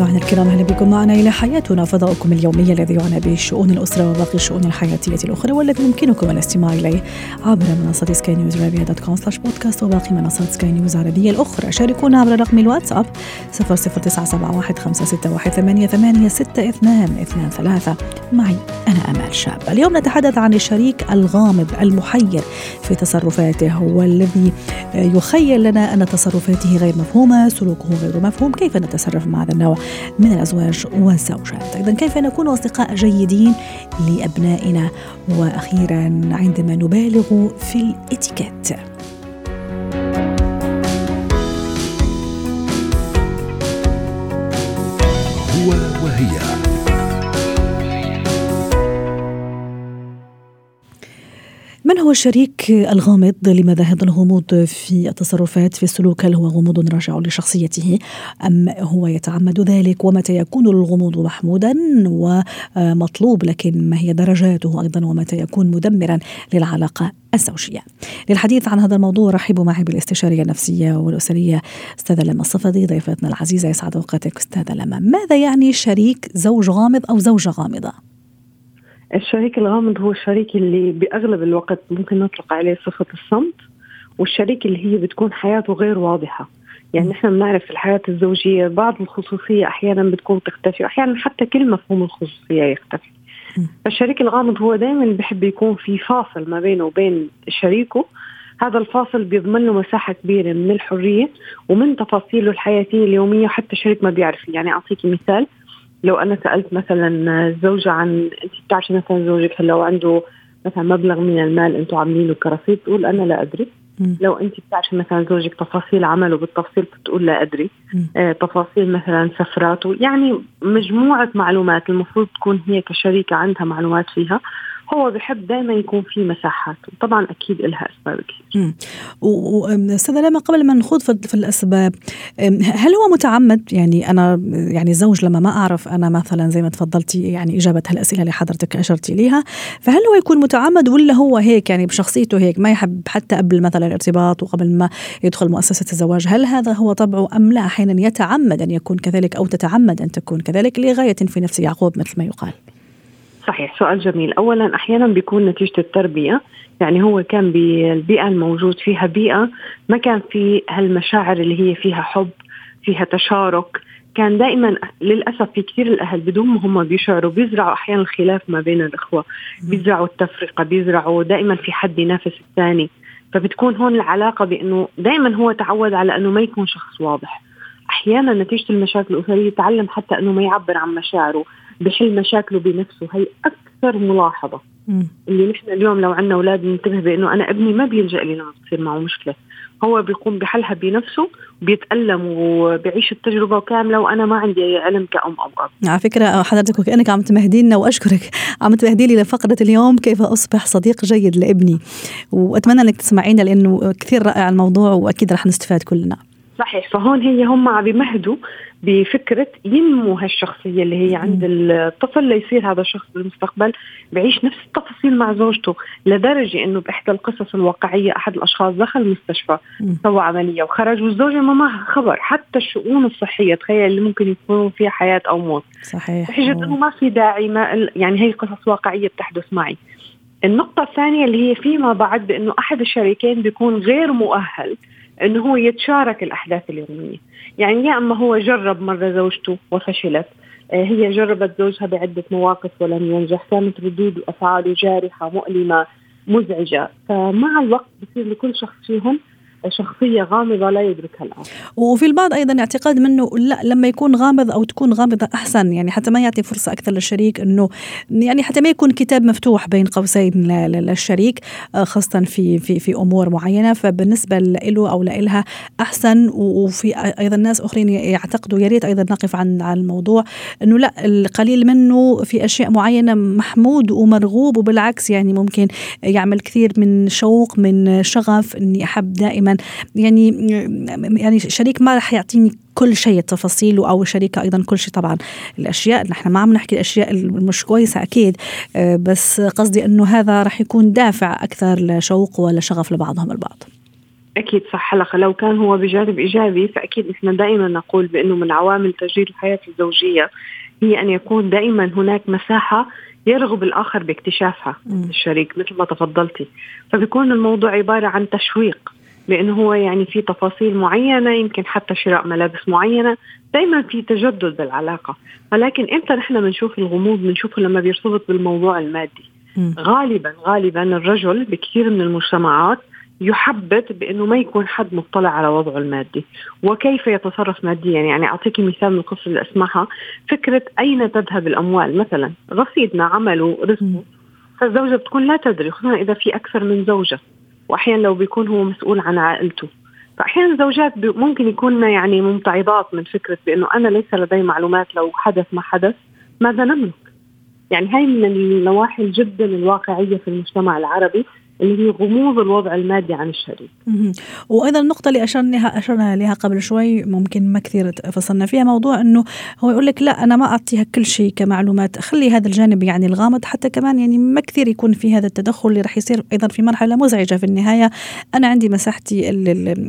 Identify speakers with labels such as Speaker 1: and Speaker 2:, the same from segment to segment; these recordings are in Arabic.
Speaker 1: مستمعينا الكرام أهلا بكم معنا إلى حياتنا فضاؤكم اليومي الذي يعنى بشؤون الأسرة وباقي الشؤون الحياتية الأخرى والذي يمكنكم الاستماع إليه عبر منصة سكاي نيوز عربيه dot com slash podcast وباقي منصات سكاي نيوز العربية الأخرى. شاركونا عبر رقم الواتساب 00971 معي أنا آمال شاب. اليوم نتحدث عن الشريك الغامض المحير في تصرفاته والذي يخيل لنا أن تصرفاته غير مفهومة سلوكه غير مفهوم كيف نتصرف مع هذا النوع؟ من الأزواج والزوجات أيضا كيف نكون أصدقاء جيدين لأبنائنا؟ وأخيرا عندما نبالغ في الإتيكيت.
Speaker 2: هو
Speaker 1: الشريك الغامض لماذا هذا الغموض في التصرفات في السلوك؟ هل هو غموض راجع لشخصيته أم هو يتعمد ذلك؟ ومتى يكون الغموض محمودا ومطلوب؟ لكن ما هي درجاته أيضا ومتى يكون مدمرا للعلاقة الزوجية؟ للحديث عن هذا الموضوع رحبوا معي بالاستشارية النفسية والأسرية أستاذة لما الصفدي ضيفتنا العزيزة يسعد أوقاتك أستاذة لما. ماذا يعني شريك زوج غامض أو زوجة غامضة؟
Speaker 3: الشريك الغامض هو الشريك اللي بأغلب الوقت ممكن نطلق عليه صفة الصمت والشريك اللي هي بتكون حياته غير واضحة. يعني نحن بنعرف في الحياة الزوجية بعض الخصوصية أحيانا بتكون تختفي وأحيانا حتى كل مفهوم الخصوصية يختفي. فالشريك الغامض هو دائما بحب يكون في فاصل ما بينه وبين شريكه. هذا الفاصل بيضمن له مساحة كبيرة من الحرية ومن تفاصيله الحياتية اليومية حتى الشريك ما بيعرف. يعني أعطيك مثال. لو أنا سألت مثلا زوجة عن أنت بتعرفي مثلا زوجك لو عنده مثلا مبلغ من المال أنتم عاملينه كرصيد تقول أنا لا أدري. م. لو أنت بتعرفي مثلا زوجك تفاصيل عمله بالتفصيل بتقول لا أدري. آه تفاصيل مثلا سفراته يعني مجموعة معلومات المفروض تكون هي كشريكة عندها معلومات فيها. هو بحب دائما يكون في مساحات وطبعا أكيد لها أسباب كثير.
Speaker 1: لما قبل ما نخوض في الأسباب هل هو متعمد؟ يعني أنا يعني زوج لما ما أعرف. أنا مثلا زي ما تفضلتي يعني إجابة هالأسئلة اللي حضرتك أشرتي ليها فهل هو يكون متعمد ولا هو هيك؟ يعني بشخصيته هيك ما يحب حتى قبل مثلا الارتباط وقبل ما يدخل مؤسسة الزواج هل هذا هو طبعه أم لا؟ أحيانا يتعمد أن يكون كذلك أو تتعمد أن تكون كذلك لغاية في نفس يعقوب مثل ما يقال.
Speaker 3: صحيح. سؤال جميل. اولا أحيانا بيكون نتيجة التربية. يعني هو كان بالبيئه الموجود فيها بيئة ما كان في هالمشاعر اللي هي فيها حب فيها تشارك. كان دائما للأسف في كثير الأهل بدون ما هم بيشعروا بيزرعوا أحيانا الخلاف ما بين الإخوة. بيزرعوا التفرقة بيزرعوا دائما في حد ينافس الثاني. فبتكون هون العلاقة بأنه دائما هو تعود على أنه ما يكون شخص واضح. أحيانا نتيجة المشاكل الأسرية تعلم حتى أنه ما يعبر عن مشاعره. بحل مشاكله بنفسه. هي أكثر ملاحظة. م. اللي نحن اليوم لو عندنا أولاد ننتبه بإنه أنا ابني ما بيلجأ لي لما بتصير معه مشكلة. هو بيقوم بحلها بنفسه بيتألم وبيعيش التجربة كاملة وأنا ما عندي علم كأم أو أب.
Speaker 1: على فكرة حضرتك وكأنك عم تمهدينا وأشكرك عم تمهدي لي لفقرة اليوم كيف أصبح صديق جيد لابني. وأتمنى أنك تسمعينا لأنه كثير رائع الموضوع وأكيد رح نستفاد كلنا.
Speaker 3: صحيح فهون هي هم عم بيمهدوا بفكرة ينمو هالشخصية اللي هي عند الطفل ليصير هذا الشخص بالمستقبل بعيش نفس التفاصيل مع زوجته لدرجة إنه بإحدى القصص الواقعية أحد الأشخاص دخل المستشفى سوى عملية وخرج والزوجة ما معها خبر حتى الشؤون الصحية تخيل اللي ممكن يكون فيها حياة أو موت.
Speaker 1: صحيح.
Speaker 3: بحجه إنه ما في داعي ما يعني هي قصص واقعيه بتحدث معي. النقطة الثانية اللي هي فيما بعد بأنه أحد الشريكين بيكون غير مؤهل إنه هو يتشارك الأحداث اليومية. يعني يا أما هو جرب مرة زوجته وفشلت آه، هي جربت زوجها بعدة مواقف ولم ينجح كانت ردود افعاله جارحة مؤلمة مزعجة. فمع الوقت بصير لكل شخص فيهم شخصية غامضة لا يدركها الآخر
Speaker 1: وفي البعض أيضا اعتقاد منه لا لما يكون غامض أو تكون غامضة أحسن يعني حتى ما يعطي فرصة أكثر للشريك أنه يعني حتى ما يكون كتاب مفتوح بين قوسين للشريك آه، خاصة في في في أمور معينة. فبالنسبة له أو لها أحسن. وفي أيضا ناس آخرين يعتقدوا يا ريت أيضا نقف عن على الموضوع أنه لا القليل منه في أشياء معينة محمود ومرغوب وبالعكس يعني ممكن يعمل كثير من شوق من شغف إني أحب دائما يعني يعني شريك ما راح يعطيني كل شيء التفاصيل أو شريكة أيضا كل شيء. طبعا الأشياء نحن ما عم نحكي الأشياء المش كويسة أكيد آه، بس قصدي إنه هذا راح يكون دافع أكثر لشوق ولا شغف لبعضهم البعض.
Speaker 3: أكيد صح. هلا لو كان هو بجانب إيجابي فأكيد إحنا دائما نقول بإنه من عوامل تجريد الحياة الزوجية هي أن يكون دائما هناك مساحة يرغب الآخر باكتشافها الشريك مثل ما تفضلتي. فبيكون الموضوع عبارة عن تشويق. لأنه هو يعني في تفاصيل معينة يمكن حتى شراء ملابس معينة. دائما في تجدد بالعلاقة. ولكن إمتى نحن بنشوف الغموض؟ بنشوفه لما بيرتبط بالموضوع المادي. غالبا غالبا الرجل بكثير من المجتمعات يحبذ بأنه ما يكون حد مطلع على وضعه المادي. وكيف يتصرف ماديا؟ يعني أعطيك مثال من القصة اللي اسمعها فكرة أين تذهب الأموال؟ مثلا رصيدنا عمله رزقه. فالزوجة بتكون لا تدري خصوصا إذا في أكثر من زوجة. وأحيانا لو بيكون هو مسؤول عن عائلته. فأحيانا الزوجات ممكن يكون يعني ممتعضات من فكرة بأنه أنا ليس لدي معلومات لو حدث ما حدث ماذا نملك؟ يعني هاي من النواحي جدا الواقعية في المجتمع العربي. اللي هي غموض الوضع المادي عن الشريك.
Speaker 1: وأيضا النقطة اللي أشرنا أشرنا لها قبل شوي ممكن ما كثير فصلنا فيها موضوع إنه هو يقول لك لا أنا ما أعطيها كل شيء كمعلومات، خلي هذا الجانب يعني الغامض حتى كمان يعني ما كثير يكون في هذا التدخل اللي راح يصير أيضا في مرحلة مزعجة في النهاية أنا عندي مساحتي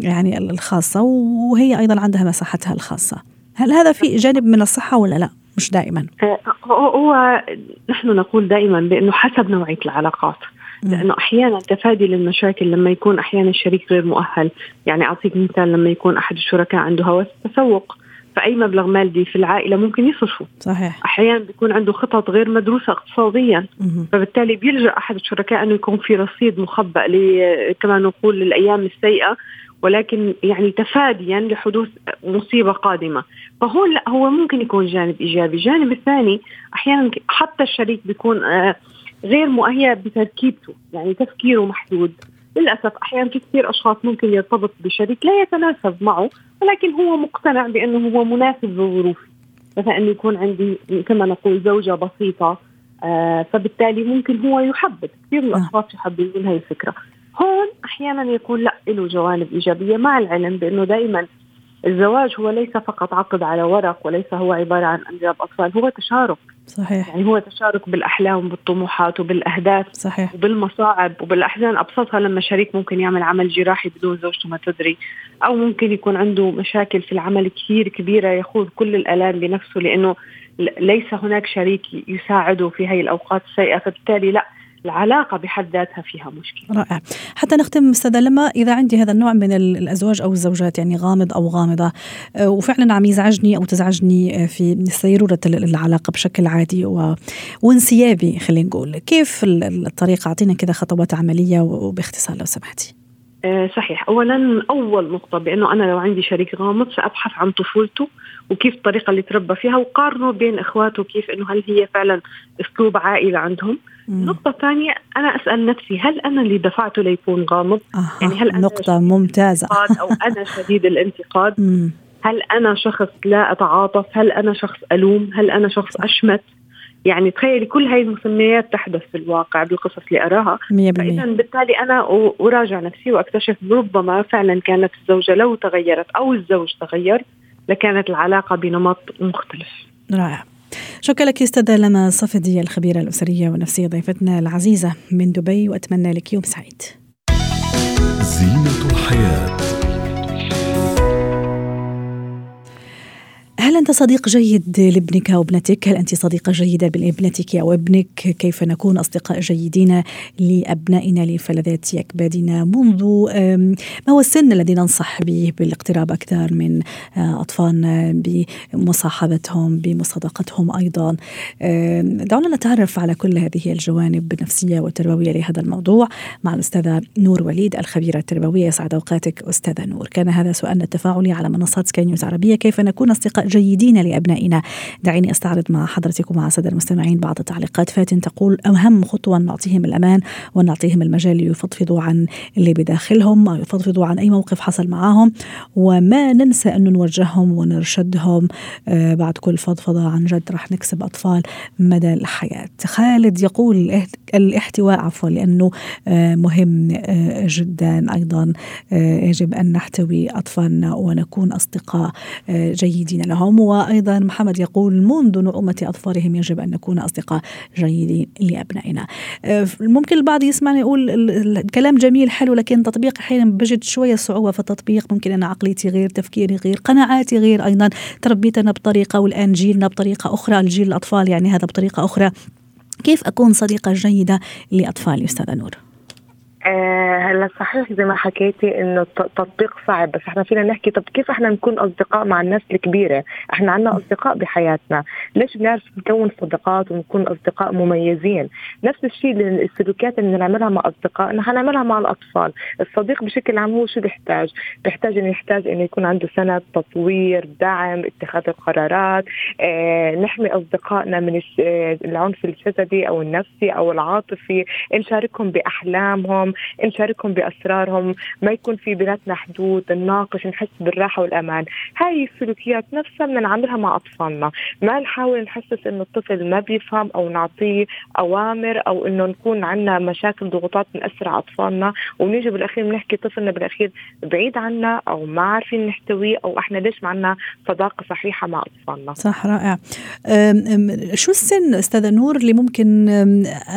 Speaker 1: يعني الخاصة وهي أيضا عندها مساحتها الخاصة. هل هذا في جانب من الصحة ولا لا؟ مش دائما
Speaker 3: آه، هو نحن نقول دائما بأنه حسب نوعية العلاقات لأنه أحيانا تفادي للمشاكل لما يكون أحيانا الشريك غير مؤهل. يعني أعطيك مثال لما يكون أحد الشركاء عنده هوس تسوق فأي مبلغ مالي في العائلة ممكن يصرفه.
Speaker 1: صحيح.
Speaker 3: أحيانا بيكون عنده خطط غير مدروسة اقتصاديا. مم. فبالتالي بيلجأ أحد الشركاء أنه يكون في رصيد مخبأ كما نقول للأيام السيئة ولكن يعني تفاديا لحدوث مصيبة قادمة. فهون لا هو ممكن يكون جانب إيجابي. الجانب الثاني أحيانا حتى الشريك بيكون آه غير مؤهل بتركيبته يعني تفكيره محدود. للأسف أحيانا في كثير أشخاص ممكن يرتبط بشريك لا يتناسب معه ولكن هو مقتنع بأنه هو مناسب لظروفي مثلا انه يكون عندي كما نقول زوجة بسيطة آه فبالتالي ممكن هو يحبذ كثير من نعم. الأشخاص يحبذون هذه الفكرة. هون أحيانا يكون لا له جوانب إيجابية. مع العلم بأنه دائما الزواج هو ليس فقط عقد على ورق وليس هو عبارة عن أنجاب أطفال هو تشارك
Speaker 1: صحيح.
Speaker 3: يعني هو تشارك بالأحلام وبالطموحات وبالأهداف
Speaker 1: صحيح.
Speaker 3: وبالمصاعب وبالأحزان. أبسطها لما شريك ممكن يعمل عمل جراحي بدون زوجته ما تدري. أو ممكن يكون عنده مشاكل في العمل كثير كبيرة يخوض كل الألام بنفسه لأنه ليس هناك شريك يساعده في هذه الأوقات السيئة. فبالتالي لا العلاقة بحد ذاتها فيها مشكلة.
Speaker 1: رائع. حتى نختم أستاذة لما إذا عندي هذا النوع من الأزواج أو الزوجات يعني غامض أو غامضة آه، وفعلا عم يزعجني أو تزعجني آه، في سيروره العلاقة بشكل عادي و... وانسيابي خلينا نقول، كيف الطريقة أعطينا كذا خطوات عملية وباختصار لو سمحتي.
Speaker 3: آه، صحيح اولا أول نقطة بأنه أنا لو عندي شريك غامض سأبحث عن طفولته وكيف الطريقة اللي تربى فيها وقارنه بين إخواته كيف إنه هل هي فعلا أسلوب عائلة عندهم النقطة الثانية أنا أسأل نفسي هل أنا اللي دفعته ليكون غامض؟
Speaker 1: يعني هل أنا نقطة ممتازة
Speaker 3: أو أنا شديد الانتقاد؟ هل أنا شخص لا أتعاطف؟ هل أنا شخص ألوم؟ هل أنا شخص أشمت؟ يعني تخيلي كل هاي المسميات تحدث في الواقع بالقصص اللي أراها فإذا بالتالي أنا أراجع نفسي وأكتشف ربما فعلا كانت الزوجة لو تغيرت أو الزوج تغير لكانت العلاقة بنمط مختلف
Speaker 1: رائع شكرا لك أستاذة لما صفدي الخبيرة الأسرية والنفسية ضيفتنا العزيزة من دبي وأتمنى لك يوم سعيد. زينة الحياة. أنت صديق جيد لابنك أو ابنتك؟ هل أنت صديقة جيدة لابنتك أو ابنك؟ كيف نكون أصدقاء جيدين لأبنائنا لفلذات أكبادنا منذ ما هو السن الذي ننصح به بالاقتراب أكثر من آه، أطفالنا بمصاحبتهم بمصادقتهم أيضا دعونا نتعرف على كل هذه الجوانب النفسية والتربوية لهذا الموضوع مع الأستاذة نور وليد الخبيرة التربوية سعد أوقاتك أستاذة نور كان هذا سؤالنا التفاعلي على منصات سكاي نيوز عربية كيف نكون أصدقاء جيدين لأبنائنا. دعيني أستعرض مع حضرتك ومع السادة المستمعين بعض التعليقات. فاتن تقول أهم خطوة نعطيهم الأمان ونعطيهم المجال ليفضفضوا عن اللي بداخلهم أو يفضفضوا عن أي موقف حصل معاهم. وما ننسى أنه نوجههم ونرشدهم. آه، بعد كل فضفضة عن جد رح نكسب أطفال مدى الحياة. خالد يقول الاحتواء عفوا لأنه آه، مهم آه، جدا. أيضا يجب أن نحتوي أطفالنا ونكون أصدقاء جيدين. لهم وأيضا محمد يقول منذ نعومة أظفارهم يجب أن نكون أصدقاء جيدين لأبنائنا. ممكن البعض يسمعني يقول الكلام جميل حلو لكن تطبيق أحيانا بجد شوية صعوبة في التطبيق. ممكن أنا عقليتي غير تفكيري غير قناعاتي غير أيضا. تربيتنا بطريقة والآن جيلنا بطريقة أخرى الجيل الأطفال يعني هذا بطريقة أخرى. كيف أكون صديقة جيدة لأطفالي أستاذة نور؟
Speaker 4: آه هلا صحيح زي ما حكيتي إنه التطبيق صعب بس إحنا فينا نحكي طب كيف إحنا نكون أصدقاء مع الناس الكبيرة؟ إحنا عندنا أصدقاء بحياتنا، ليش بنعرف نكون صداقات ونكون أصدقاء مميزين؟ نفس الشيء السلوكيات اللي بنعملها مع أصدقائنا حنعملها مع الأطفال، الصديق بشكل عام هو شو بيحتاج؟ بيحتاج إنه يحتاج إنه يكون عنده سند تطوير، دعم، اتخاذ القرارات، آه نحمي أصدقائنا من آه، العنف الجسدي أو النفسي أو العاطفي، نشاركهم بأحلامهم نشاركهم بأسرارهم ما يكون في بيناتنا حدود نناقش نحس بالراحة والأمان. هاي السلوكيات نفسها بدنا نعملها مع أطفالنا. ما نحاول نحسس إنه الطفل ما بيفهم أو نعطيه أوامر أو إنه نكون عندنا مشاكل ضغوطات نأثر على أطفالنا. ونيجي بالأخير بنحكي طفلنا بالأخير بعيد عنا أو ما عارفين نحتويه أو إحنا ليش ما عندنا صداقة صحيحة مع أطفالنا.
Speaker 1: صح رائع. شو السن أستاذة نور اللي ممكن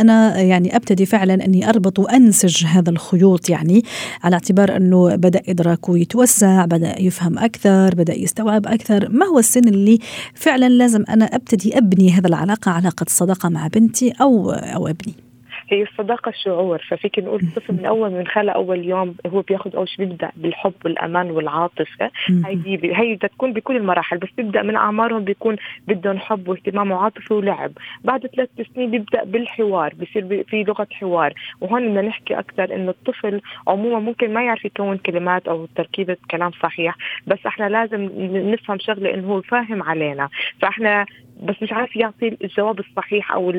Speaker 1: أنا يعني أبتدي فعلا أني أربط وأنسج هذا الخيوط يعني على اعتبار أنه بدأ إدراكه يتوسع بدأ يفهم أكثر بدأ يستوعب أكثر ما هو السن اللي فعلا لازم أنا أبتدي أبني هذا العلاقة علاقة صداقة مع بنتي أو أو أبني؟
Speaker 4: هي الصداقه شعور. ففيك نقول الطفل من اول من خلق أول يوم هو بياخذ أول شيء بيبدأ بالحب والأمان والعاطفة. هي هي تكون بكل المراحل بس بيبدأ من أعمارهم بيكون بدهم حب واهتمام وعاطفة ولعب. بعد ثلاث سنين بيبدأ بالحوار بصير في لغة حوار. وهون بدنا نحكي أكثر إنه الطفل عموما ممكن ما يعرف يكون كلمات أو تركيبة كلام صحيح بس إحنا لازم نفهم شغلة إنه هو فاهم علينا. فإحنا بس مش عارف يعطي الجواب الصحيح أو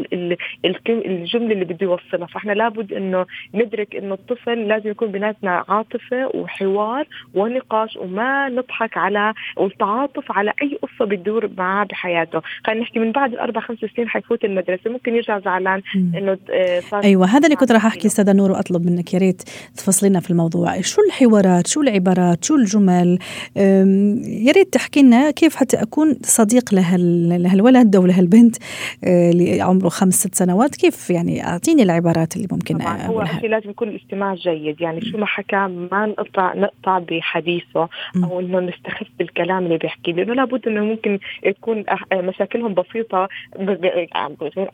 Speaker 4: الجملة اللي بده يوصلها. فإحنا لابد إنه ندرك إنه الطفل لازم يكون بيناتنا عاطفة وحوار ونقاش وما نضحك على والتعاطف على أي قصة بتدور معاه بحياته. خلينا نحكي من بعد الأربع خمس سنين حيفوت المدرسة. ممكن يرجع زعلان إنه
Speaker 1: آه، صار أيوه هذا اللي كنت راح أحكي أستاذة نور واطلب منك. يا ريت تفصلينا في الموضوع. شو الحوارات؟ شو العبارات؟ شو الجمل؟ يا ريت تحكي لنا كيف حتى أكون صديق لهال لهالولد؟ الولد أو لهالبنت آه، اللي عمره خمس ست سنوات. كيف يعني أعطيني العبارات اللي ممكن
Speaker 4: طبعا هو لازم يكون الاستماع جيد. يعني شو ما حكى ما نقطع نقطع بحديثه أو إنه نستخف بالكلام اللي بيحكي لأنه لابد إنه ممكن تكون مشاكلهم بسيطة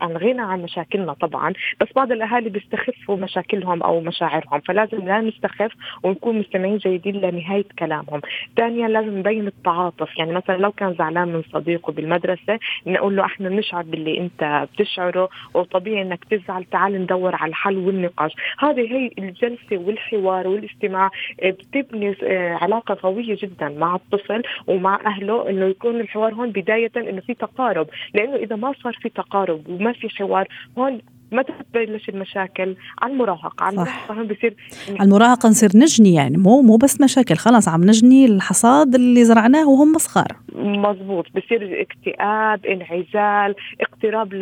Speaker 4: عن غنى عن مشاكلنا طبعا. بس بعض الأهالي بيستخفوا مشاكلهم أو مشاعرهم. فلازم لا نستخف ونكون مستمعين جيدين لنهاية كلامهم. ثانيا لازم نبين التعاطف. يعني مثلا لو كان زعلان من صديقه بالمدرسة نقول له إحنا بنشعر باللي انت بتشعره وطبيعي انك تزعل تعال ندور على الحل والنقاش. هذه هي الجلسة والحوار والاستماع آه، بتبني آه، علاقة قوية جدا مع الطفل ومع أهله إنه يكون الحوار هون بداية إنه في تقارب. لأنه إذا ما صار في تقارب وما في حوار هون متى تبلش المشاكل؟ على المراهقة على المراهقة
Speaker 1: هون بصير على المراهقة نصير نجني يعني مو مو بس مشاكل خلاص عم نجني الحصاد اللي زرعناه وهم صغار.
Speaker 4: مزبوط بصير اكتئاب انعزال اقتراب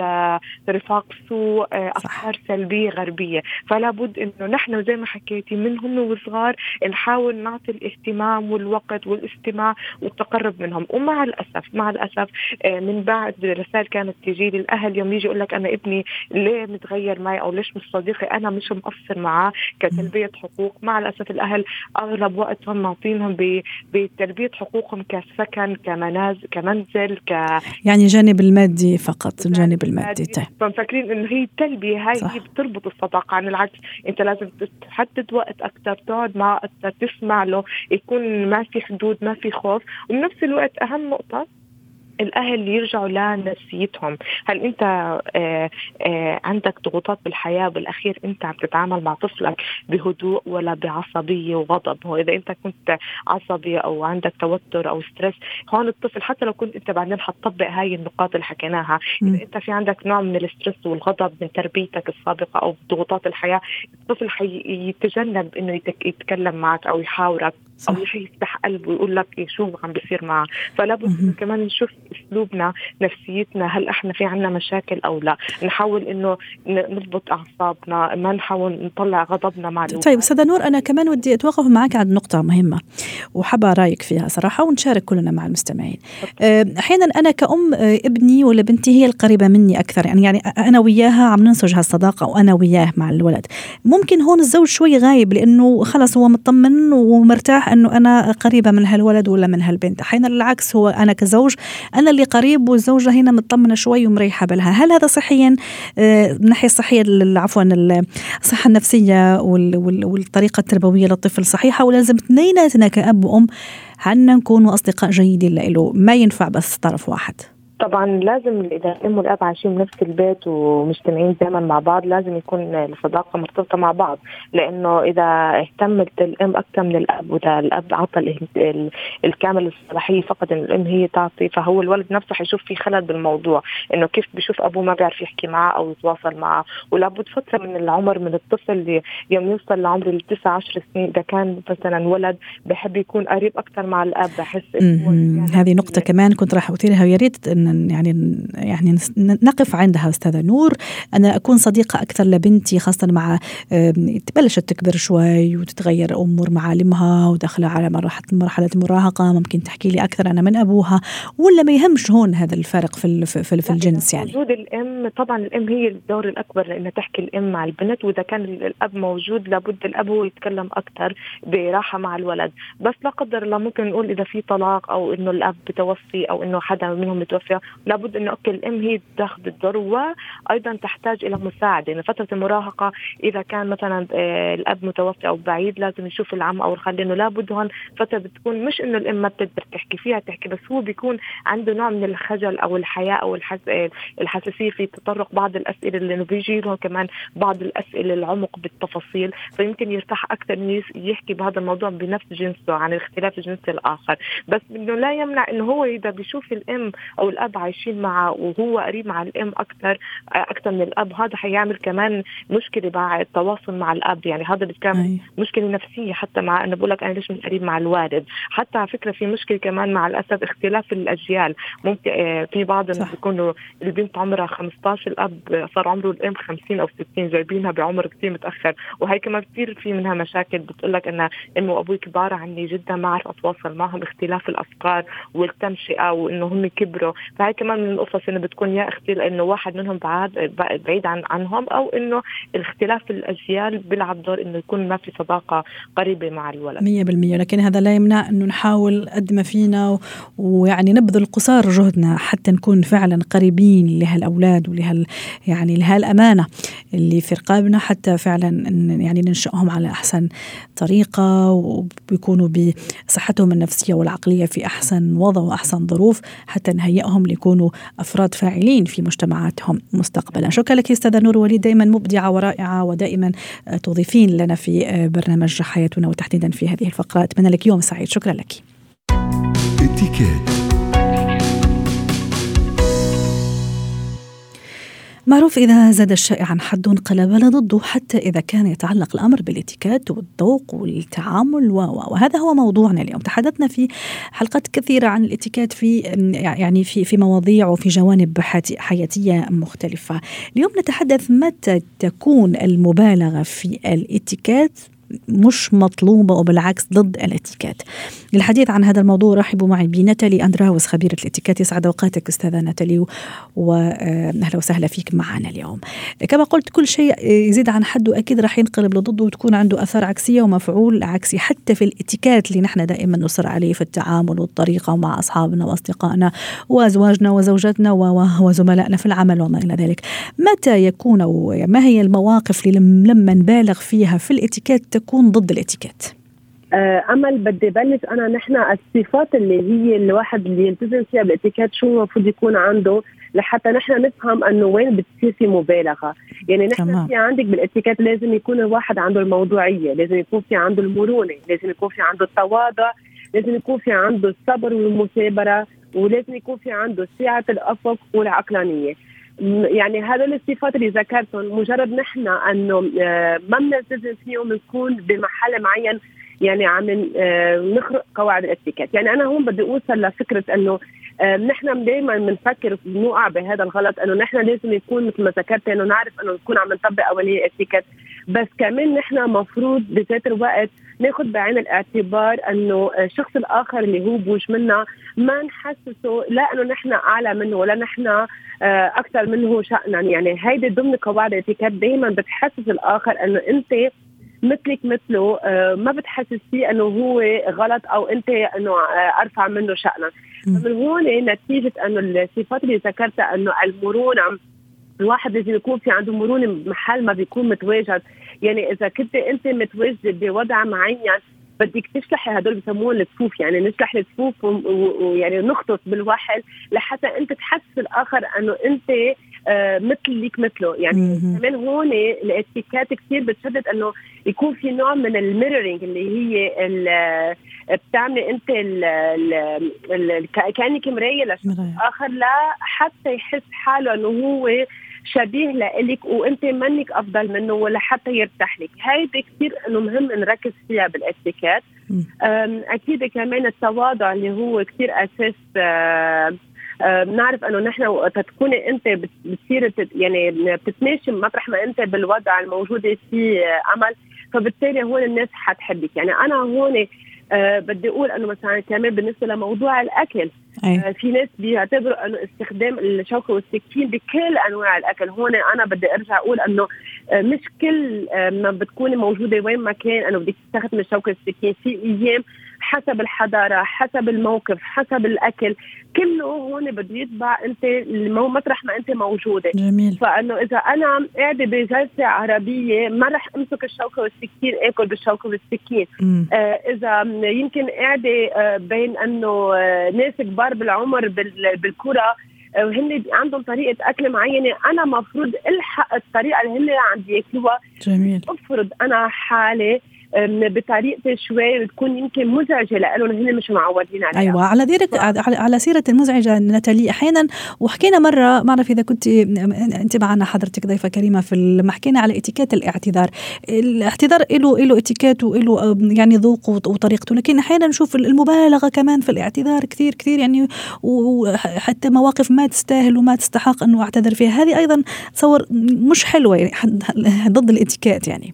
Speaker 4: لرفاق سوء آه، أفكار سلبية غربية. فلا بد إنه نحن زي ما حكيتي من هم وصغار نحاول نعطي الاهتمام والوقت والاستماع والتقرب منهم. ومع الأسف مع الأسف آه، من بعد رسائل كانت تجي للاهل يوم يجي يقول لك أنا ابني ليه متغير معي أو ليش مش صديقي أنا مش مقصر معاه كتلبية حقوق. مع الأسف الأهل أغلب وقتهم معطينهم بتلبية حقوقهم كسكن كمنازل كمنزل ك
Speaker 1: يعني الجانب المادي فقط الجانب المادي
Speaker 4: طيب. فمفكرين انه هي التلبية هاي صح. هي بتربط الصداقة عن العكس. أنت لازم تحدد وقت أكثر تقعد معه أكثر تسمع له يكون ما في حدود ما في خوف. وبنفس الوقت أهم نقطة الأهل يرجعوا لنفسيتهم. هل أنت آه، آه، عندك ضغوطات بالحياة بالأخير؟ أنت عم تتعامل مع طفلك بهدوء ولا بعصبية وغضب؟ هو إذا أنت كنت عصبي أو عندك توتر أو stress هون الطفل حتى لو كنت أنت بعدين حتطبق هاي النقاط اللي حكيناها إذا أنت في عندك نوع من ال stress والغضب من تربيتك السابقة أو ضغوطات الحياة الطفل حيتجنب إنه يتكلم معك أو يحاورك صح. أو يفتح قلبه ويقول لك إيه شو عم بيصير معه؟ فلا بد كمان نشوف اسلوبنا نفسيتنا هل إحنا في عنا مشاكل أو لا. نحاول إنه نضبط أعصابنا ما نحاول نطلع غضبنا مع الوقت.
Speaker 1: طيب أستاذة نور أنا كمان ودي أتوقف معك عند نقطة مهمة وحابة رأيك فيها صراحة ونشارك كلنا مع المستمعين. آه، أحيانا أنا كأم آه، ابني ولا بنتي هي القريبة مني أكثر يعني يعني أنا وياها عم ننسج هالصداقة وأنا وياه مع الولد. ممكن هون الزوج شوي غايب لأنه خلص هو مطمن ومرتاح إنه أنا قريبة من هالولد ولا من هالبنت. أحيانا العكس هو أنا كزوج أنا اللي قريب والزوجة هنا مطمنة شوي ومريحة بالها. هل هذا صحيا؟ آه، من الناحيه الصحية عفوا الصحة النفسية والطريقة التربوية للطفل صحيحة ولازم اثنيناتنا كأب وأم عنا نكونوا أصدقاء جيدين له ما ينفع بس طرف واحد.
Speaker 4: طبعا لازم إذا الأم والأب عايشين بنفس البيت ومجتمعين دائما مع بعض لازم يكون الصداقة مرتبطة مع بعض. لأنه إذا اهتمت الأم أكثر من الأب وإذا الأب عطى الكامل الصلاحية فقط إن الأم هي تعطي فهو الولد نفسه حيشوف في خلل بالموضوع. إنه كيف بشوف أبوه ما بيعرف يحكي معه أو يتواصل معه. ولابد فترة من العمر من الطفل يوم يوصل لعمر التسع عشر سنين. إذا كان مثلا ولد بحب يكون قريب أكثر مع الأب بحس
Speaker 1: يعني هذه نقطة كمان كنت راح أثيرها ويا ريت إن يعني يعني نقف عندها أستاذة نور. أنا أكون صديقة أكثر لبنتي خاصة مع تبلشت تكبر شوي وتتغير امور معالمها وداخلة على مرحله مرحلة المراهقة. ممكن تحكي لي أكثر أنا من أبوها ولا ما يهمش هون هذا الفرق في في, في, الجنس يعني؟
Speaker 4: وجود الأم طبعا الأم هي الدور الأكبر لأنها تحكي الأم مع البنت. وإذا كان الأب موجود لابد الأب هو يتكلم أكثر براحة مع الولد. بس لا قدر الله ممكن نقول إذا في طلاق أو إنه الأب بتوفي أو إنه حدا منهم متوفي لابد انه أوكي الأم هي تاخذ الدور وأيضا تحتاج إلى مساعدة. يعني فترة المراهقة إذا كان مثلا آه، الأب متوفي أو بعيد لازم يشوف العم أو الخال لأنه لابد هون فترة بتكون مش إنه الأم ما بتقدر تحكي فيها تحكي بس هو بيكون عنده نوع من الخجل أو الحياء أو الحس... آه، الحساسية في تطرق بعض الأسئلة لأنه بيجي له كمان بعض الأسئلة العمق بالتفاصيل. فيمكن يرتاح أكثر إنه يحكي بهذا الموضوع بنفس جنسه عن الاختلاف الجنسي الآخر. بس إنه لا يمنع إنه هو إذا بيشوف الأم أو الأب عايشين معه وهو قريب مع الأم أكثر أكثر من الأب هذا حيعمل كمان مشكلة مع التواصل مع الأب. يعني هذا بتكون مشكلة نفسية حتى مع انه بقول لك أنا ليش مش قريب مع الوالد. حتى على فكرة في مشكلة كمان مع الأسف اختلاف الأجيال. ممكن آه، في بعض الناس بيكونوا البنت عمرها 15 الأب صار عمره الأم 50 أو 60 جايبينها بعمر كثير متأخر. وهي كمان كثير في منها مشاكل. بتقول لك أن امي وأبوي كبار عني جدا ما أعرف أتواصل معهم اختلاف الأفكار والتنشئة وإنه هم كبروا. فهي كمان من القصص إنه بتكون يا أختي لأنه واحد منهم بعاد بعيد عن عنهم أو إنه الاختلاف الأجيال بيلعب دور إنه يكون ما في صداقة قريبة مع الولد.
Speaker 1: 100% لكن هذا لا يمنع إنه نحاول قد ما فينا ويعني نبذل قصار جهدنا حتى نكون فعلا قريبين لهالأولاد ولهال يعني لهالأمانة اللي في رقابنا حتى فعلا يعني ننشئهم على أحسن طريقة وبيكونوا بصحتهم النفسية والعقلية في أحسن وضع وأحسن ظروف حتى نهيئهم ليكونوا أفراد فاعلين في مجتمعاتهم مستقبلا. شكرا لك أستاذة نور وليد دائما مبدعة ورائعة ودائما تضيفين لنا في برنامج حياتنا وتحديدا في هذه الفقرة. أتمنى لك يوم سعيد. شكرا لك. معروف إذا زاد الشائع عن حد انقلب ضده حتى إذا كان يتعلق الأمر بالاتيكيت والذوق والتعامل و وهذا هو موضوعنا اليوم. تحدثنا في حلقات كثيرة عن الاتيكيت في يعني في في مواضيع وفي جوانب حياتية مختلفة. اليوم نتحدث متى تكون المبالغة في الاتيكيت مش مطلوبة وبالعكس ضد الاتيكيت. للحديث عن هذا الموضوع رحبوا معي بناتالي أندراوس خبيرة الاتيكيت. يسعد أوقاتك أستاذة ناتالي وأهلا وسهلا فيك معنا اليوم. كما قلت كل شيء يزيد عن حده أكيد راح ينقلب لضده وتكون عنده أثار عكسية ومفعول عكسي. حتى في الاتيكيت اللي نحن دائما نصر عليه في التعامل والطريقة مع أصحابنا وأصدقائنا وأزواجنا وزوجاتنا وزملائنا في العمل وما إلى ذلك. متى يكون ما هي المواقف اللي لما نبالغ فيها في الاتيكيت تكون ضد الاتيكيت
Speaker 5: آه، أمل بدي بلش أنا نحن الصفات اللي هي الواحد اللي يلتزم فيها بالاتيكيت شو المفروض يكون عنده لحتى نحن نفهم إنه وين بتصير في مبالغة، يعني نحن تمام. في عندك بالاتيكيت لازم يكون الواحد عنده الموضوعية، لازم يكون في عنده المرونة، لازم يكون في عنده التواضع، لازم يكون في عنده الصبر والمثابرة، ولازم يكون في عنده سعة الأفق والعقلانية. يعني هذول الصفات اللي ذكرتهم مجرد نحن أنه آه، ما بنلتزم فيهم نكون بمحل معين يعني عم آه، نخرق قواعد الاتيكيت. يعني أنا هون بدي أوصل لفكرة أنه آه، نحن دائما بنفكر بنوقع بهذا الغلط أنه نحن لازم يكون مثل ما ذكرت أنه نعرف أنه نكون عم نطبق أولية اتيكيت بس كمان نحن مفروض بذات الوقت ناخذ بعين الاعتبار إنه الشخص الآخر اللي هو بوج منا ما نحسسه لا إنه نحن أعلى منه ولا نحن آه، أكثر منه شانا. يعني هيدي ضمن قواعد الاتيكيت دائما بتحسس الآخر إنه أنت مثلك مثله آه، ما بتحسس فيه إنه هو غلط أو أنت إنه آه، أرفع منه شأنا. من هون نتيجة إنه الصفات اللي ذكرتها إنه المرونة الواحد لازم يكون في عنده مرونة محل ما بيكون متواجد. يعني إذا كنت أنت متواجد بوضع معين بدك تشلحي هدول بسموهم الصفوف. يعني نشلح الصفوف ويعني نخطط بالوحل لحتى أنت تحسس الآخر إنه أنت آه مثل ليك مثله. يعني كمان هون الاتيكات كثير بتشدد إنه يكون في نوع من الميرورينج اللي هي بتعملي أنت ال ال كأنك مراية لشخص آخر لا حتى يحس حاله إنه هو شبيه لإلك وانت منك أفضل منه ولا حتى يرتاح لك. هيدي كثير إنه مهم نركز فيها بالاتيكيت. أكيد كمان التواضع اللي هو كثير أساس بنعرف إنه نحن وقت تكوني انت بتصير يعني بتتماشي مطرح ما انت بالوضع الموجود فيه عمل فبالتالي هون الناس حتحبك. يعني أنا هون أه بدي أقول إنه مثلا كمان بالنسبة لموضوع الأكل. أه في ناس بيعتبروا إنه استخدام الشوكه والسكين بكل أنواع الأكل. هون أنا بدي أرجع أقول إنه أه مش كل أه ما بتكوني موجودة وين ما كان إنه بدك تستخدمي الشوكه والسكين. في أيام حسب الحضارة حسب الموقف حسب الأكل. كله هون بده يتبع أنت مطرح ما أنت موجودة.
Speaker 1: جميل.
Speaker 5: فإنه إذا أنا قاعدة بجلسة عربية ما رح أمسك الشوكة والسكين آكل بالشوكة والسكين آه إذا يمكن قاعدة آه بين إنه آه ناس كبار بالعمر بالكرة آه، وهن عندهم طريقة أكل معينة أنا مفروض ألحق الطريقة اللي هن عم ياكلوها
Speaker 1: جميل.
Speaker 5: افرض أنا حالي بطريقة شوي بتكون يمكن مزعجة لهم هن مش معودين عليها.
Speaker 1: أيوه على ذلك على سيرة المزعجة نتالي أحيانا وحكينا مرة ما بعرف إذا كنت أنت معنا حضرتك ضيفة كريمة في لما حكينا على اتيكيت الاعتذار. الاعتذار له له اتيكيت وله يعني ذوق وطريقته. لكن أحيانا نشوف المبالغة كمان في الاعتذار كثير كثير يعني وحتى مواقف ما تستاهل وما تستحق انه أعتذر فيها. هذه أيضا تصور مش حلوة يعني ضد الاتيكيت يعني.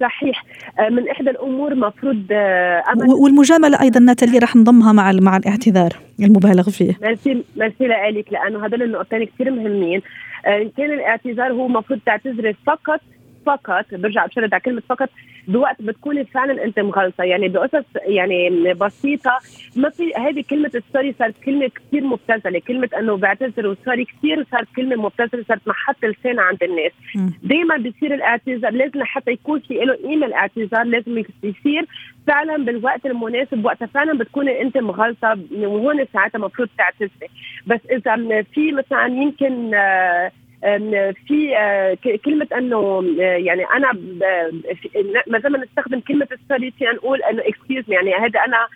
Speaker 5: صحيح. آه، من إحدى الأمور مفروض آه،
Speaker 1: والمجاملة أيضا ناتالي رح نضمها مع مع الاعتذار المبالغ فيه.
Speaker 5: ميرسي ميرسي لك لأنه هذول النقطتين كثير مهمين. آه، إن كان الاعتذار هو مفروض تعتذري فقط فقط برجع بشرد على كلمة فقط بوقت بتكوني فعلا أنت مغلطه يعني بقصص يعني بسيطة ما في هذه كلمة السوري صارت كلمة كثير مبتذلة. كلمة إنه بعتذر وسوري كثير صارت كلمة مبتذلة صارت محط لسان عند الناس. دائما بيصير الاعتذار لازم حتى يكون في له قيمه الاعتذار لازم يصير فعلا بالوقت المناسب وقتها فعلا بتكوني أنت مغلطه وهون ساعتها المفروض تعتذري. بس إذا في مثلا يمكن آه في آه، كلمة أنه آه، يعني أنا ما زلنا نستخدم كلمة السوري في نقول أنه اكسكيوز يعني هذا أنا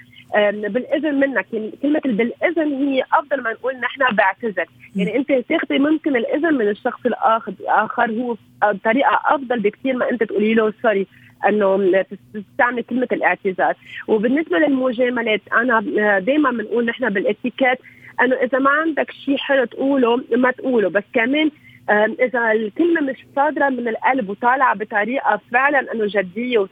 Speaker 5: بالإذن منك يعني كلمة بالإذن هي أفضل ما نقول نحن بعتذر. يعني أنت تاخذي ممكن الإذن من الشخص الآخر آخر هو بطريقة أفضل بكثير ما أنت تقولي له سوري أنه تستعمل كلمة الاعتذار. وبالنسبة للمجاملات أنا آه، دائما بنقول نحن بالاتيكيت أنه إذا ما عندك شيء حلو تقوله ما تقوله. بس كمان إذا الكلمة مش صادرة من القلب وطالعة بطريقة فعلا إنه جدية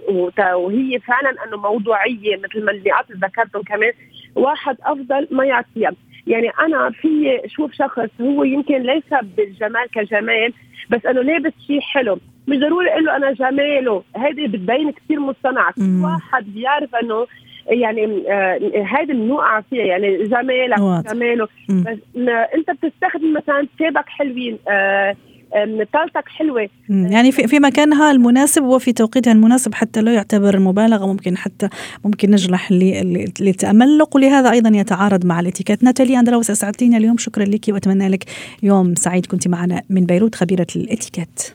Speaker 5: وهي فعلا إنه موضوعية مثل ما اللي ذكرتهم كمان واحد أفضل ما يعطيها. يعني أنا في أشوف شخص هو يمكن ليس بالجمال كجمال بس إنه لابس شيء حلو. مش ضروري أقول له أنا جماله. هذه بتبين كثير مصطنعة. واحد بيعرف إنه يعني آه هذا بنوقع فيها يعني جمالك جماله بس انت بتستخدم مثلا ثيابك حلوين آه طالتك حلوة.
Speaker 1: يعني في في مكانها المناسب وفي توقيتها المناسب حتى لا يعتبر مبالغة ممكن حتى ممكن نجرح للتاملق ولهذا أيضا يتعارض مع الاتيكيت. ناتالي اندراوس أسعدتينا اليوم. شكرا لك وأتمنى لك يوم سعيد. كنت معنا من بيروت خبيرة الاتيكيت.